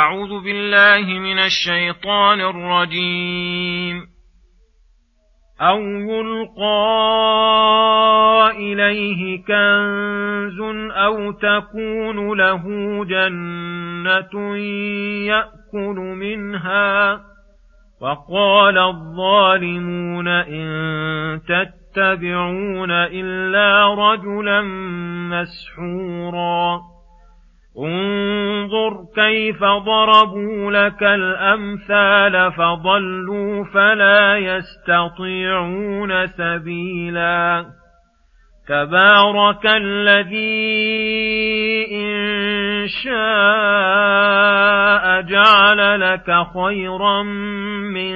أعوذ بالله من الشيطان الرجيم. أو يلقى إليه كنز أو تكون له جنة يأكل منها وقال الظالمون إن تتبعون إلا رجلا مسحورا انظر كيف ضربوا لك الأمثال فضلوا فلا يستطيعون سبيلا. تبارك الذي إن شاء جعل لك خيرا من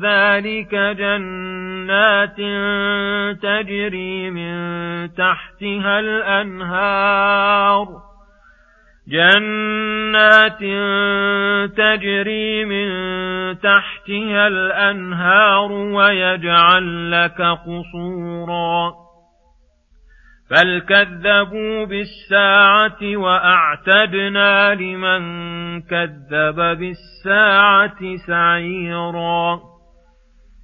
ذلك جنات تجري من تحتها الأنهار. جنات تجري من تحتها الأنهار ويجعل لك قصورا. بل كذبوا بالساعة واعتدنا لمن كذب بالساعة سعيرا.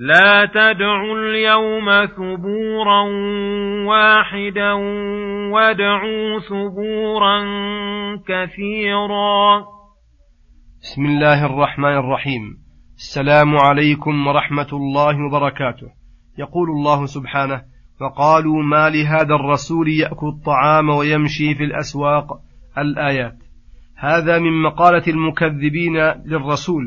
لا تدعوا اليوم ثبورا واحدا وادعوا ثبورا كثيرا. بسم الله الرحمن الرحيم. السلام عليكم ورحمة الله وبركاته. يقول الله سبحانه وقالوا ما لهذا الرسول يأكل الطعام ويمشي في الأسواق الآيات. هذا من مقالة المكذبين للرسول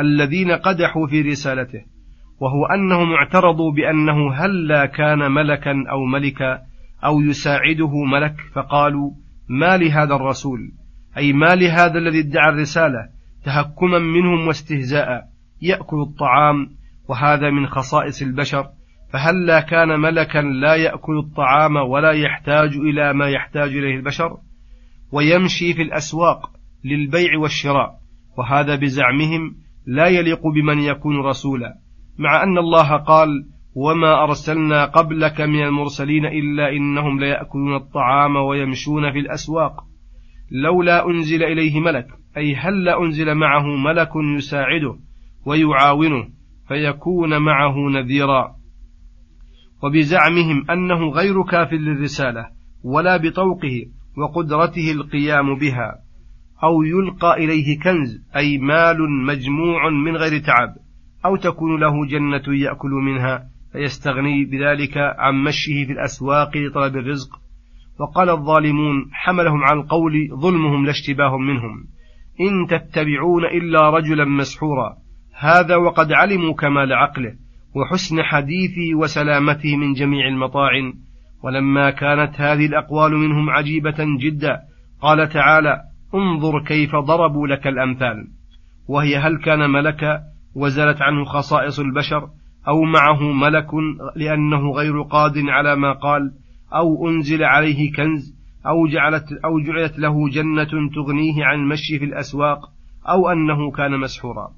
الذين قدحوا في رسالته. وهو أنهم اعترضوا بأنه هلا كان ملكا أو ملكا أو يساعده ملك فقالوا ما لهذا الرسول؟ أي ما لهذا الذي ادعى الرسالة؟ تهكما منهم واستهزاء يأكل الطعام وهذا من خصائص البشر. فهلا كان ملكا لا يأكل الطعام ولا يحتاج إلى ما يحتاج إليه البشر؟ ويمشي في الأسواق للبيع والشراء وهذا بزعمهم لا يليق بمن يكون رسولا. مع أن الله قال وما أرسلنا قبلك من المرسلين إلا إنهم ليأكلون الطعام ويمشون في الأسواق. لولا أنزل إليه ملك أي هل أنزل معه ملك يساعده ويعاونه فيكون معه نذيرا. وبزعمهم أنه غير كاف للرسالة ولا بطوقه وقدرته القيام بها أو يلقى إليه كنز أي مال مجموع من غير تعب. أو تكون له جنة يأكل منها فيستغني بذلك عن مشيه في الأسواق لطلب الرزق. وقال الظالمون حملهم على القول ظلمهم لا منهم. إن تتبعون إلا رجلا مسحورا. هذا وقد علموا كمال عقله وحسن حديثه وسلامته من جميع المطاعن ولما كانت هذه الأقوال منهم عجيبة جدا قال تعالى انظر كيف ضربوا لك الأمثال. وهي هل كان ملكا وزالت عنه خصائص البشر أو معه ملك لأنه غير قاد على ما قال أو أنزل عليه كنز أو جعلت أو جعلت له جنة تغنيه عن المشي في الأسواق أو أنه كان مسحورا.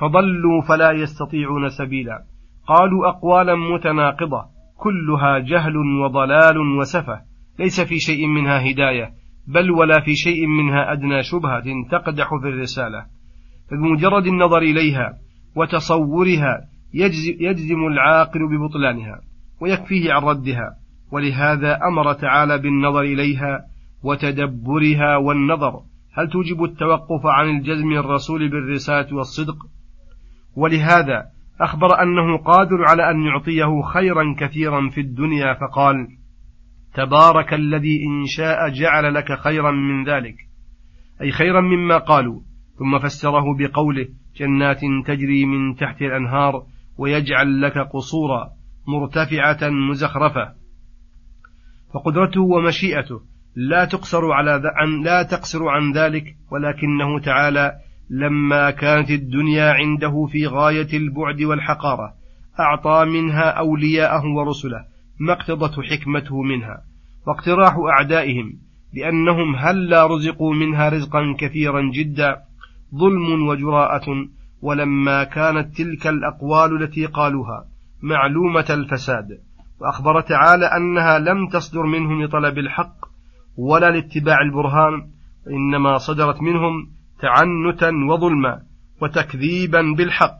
فضلوا فلا يستطيعون سبيلا. قالوا أقوالا متناقضة كلها جهل وضلال وسفة. ليس في شيء منها هداية بل ولا في شيء منها أدنى شبهة تقدح في الرسالة. فبمجرد النظر إليها وتصورها يجزم العاقل ببطلانها ويكفيه عن ردها. ولهذا أمر تعالى بالنظر إليها وتدبرها والنظر. هل توجب التوقف عن الجزم الرسول بالرسالة والصدق؟ ولهذا أخبر أنه قادر على أن يعطيه خيرا كثيرا في الدنيا فقال تبارك الذي إن شاء جعل لك خيرا من ذلك. أي خيرا مما قالوا. ثم فسره بقوله جنات تجري من تحت الأنهار ويجعل لك قصورا مرتفعة مزخرفة. فقدرته ومشيئته لا تقصر على عن لا تقصر عن ذلك ولكنه تعالى لما كانت الدنيا عنده في غاية البعد والحقارة أعطى منها أولياءه ورسله ما اقتضته حكمته منها. واقتراح أعدائهم بأنهم هلا رزقوا منها رزقا كثيرا جدا ظلم وجراءة ولما كانت تلك الأقوال التي قالوها معلومة الفساد وأخبر تعالى أنها لم تصدر منهم لطلب الحق ولا لاتباع البرهان وإنما صدرت منهم تعنتا وظلما وتكذيبا بالحق.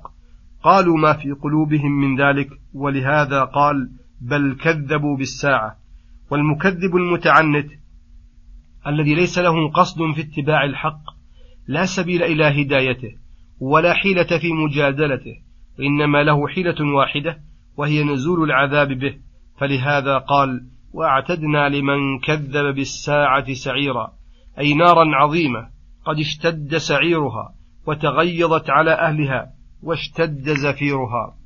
قالوا ما في قلوبهم من ذلك ولهذا قال بل كذبوا بالساعة. والمكذب المتعنت الذي ليس له قصد في اتباع الحق لا سبيل إلى هدايته ولا حيلة في مجادلته وإنما له حيلة واحدة وهي نزول العذاب به. فلهذا قال وأعتدنا لمن كذب بالساعة سعيرا أي نارا عظيمة قد اشتد سعيرها وتغيظت على أهلها واشتد زفيرها.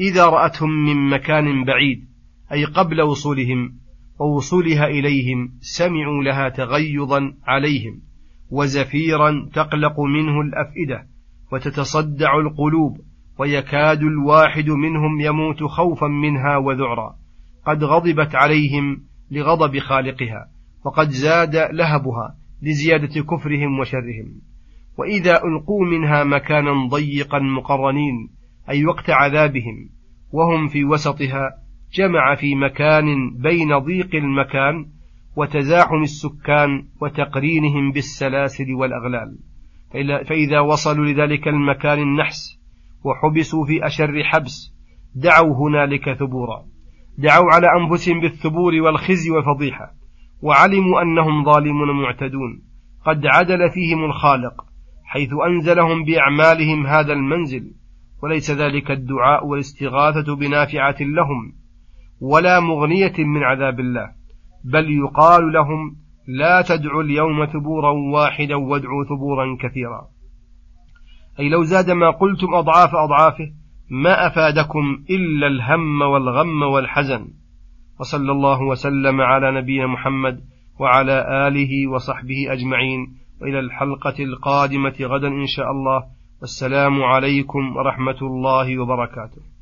إذا رأتهم من مكان بعيد أي قبل وصولهم ووصولها إليهم سمعوا لها تغيظا عليهم. وزفيرا تقلق منه الأفئدة وتتصدع القلوب ويكاد الواحد منهم يموت خوفا منها وذعرا. قد غضبت عليهم لغضب خالقها وقد زاد لهبها لزيادة كفرهم وشرهم. وإذا ألقوا منها مكانا ضيقا مقرنين أي وقت عذابهم وهم في وسطها جمع في مكان بين ضيق المكان وتزاحم السكان وتقرينهم بالسلاسل والأغلال. فإذا وصلوا لذلك المكان النحس وحبسوا في أشر حبس دعوا هنالك ثبورا. دعوا على أنفسهم بالثبور والخزي والفضيحة وعلموا أنهم ظالمون معتدون. قد عدل فيهم الخالق حيث أنزلهم بأعمالهم هذا المنزل. وليس ذلك الدعاء والاستغاثة بنافعة لهم ولا مغنية من عذاب الله. بل يقال لهم لا تدعوا اليوم ثبورا واحدا وادعوا ثبورا كثيرا. أي لو زاد ما قلتم أضعاف أضعافه ما أفادكم إلا الهم والغم والحزن. وصلى الله وسلم على نبينا محمد وعلى آله وصحبه أجمعين. وإلى الحلقة القادمة غدا إن شاء الله. والسلام عليكم ورحمة الله وبركاته.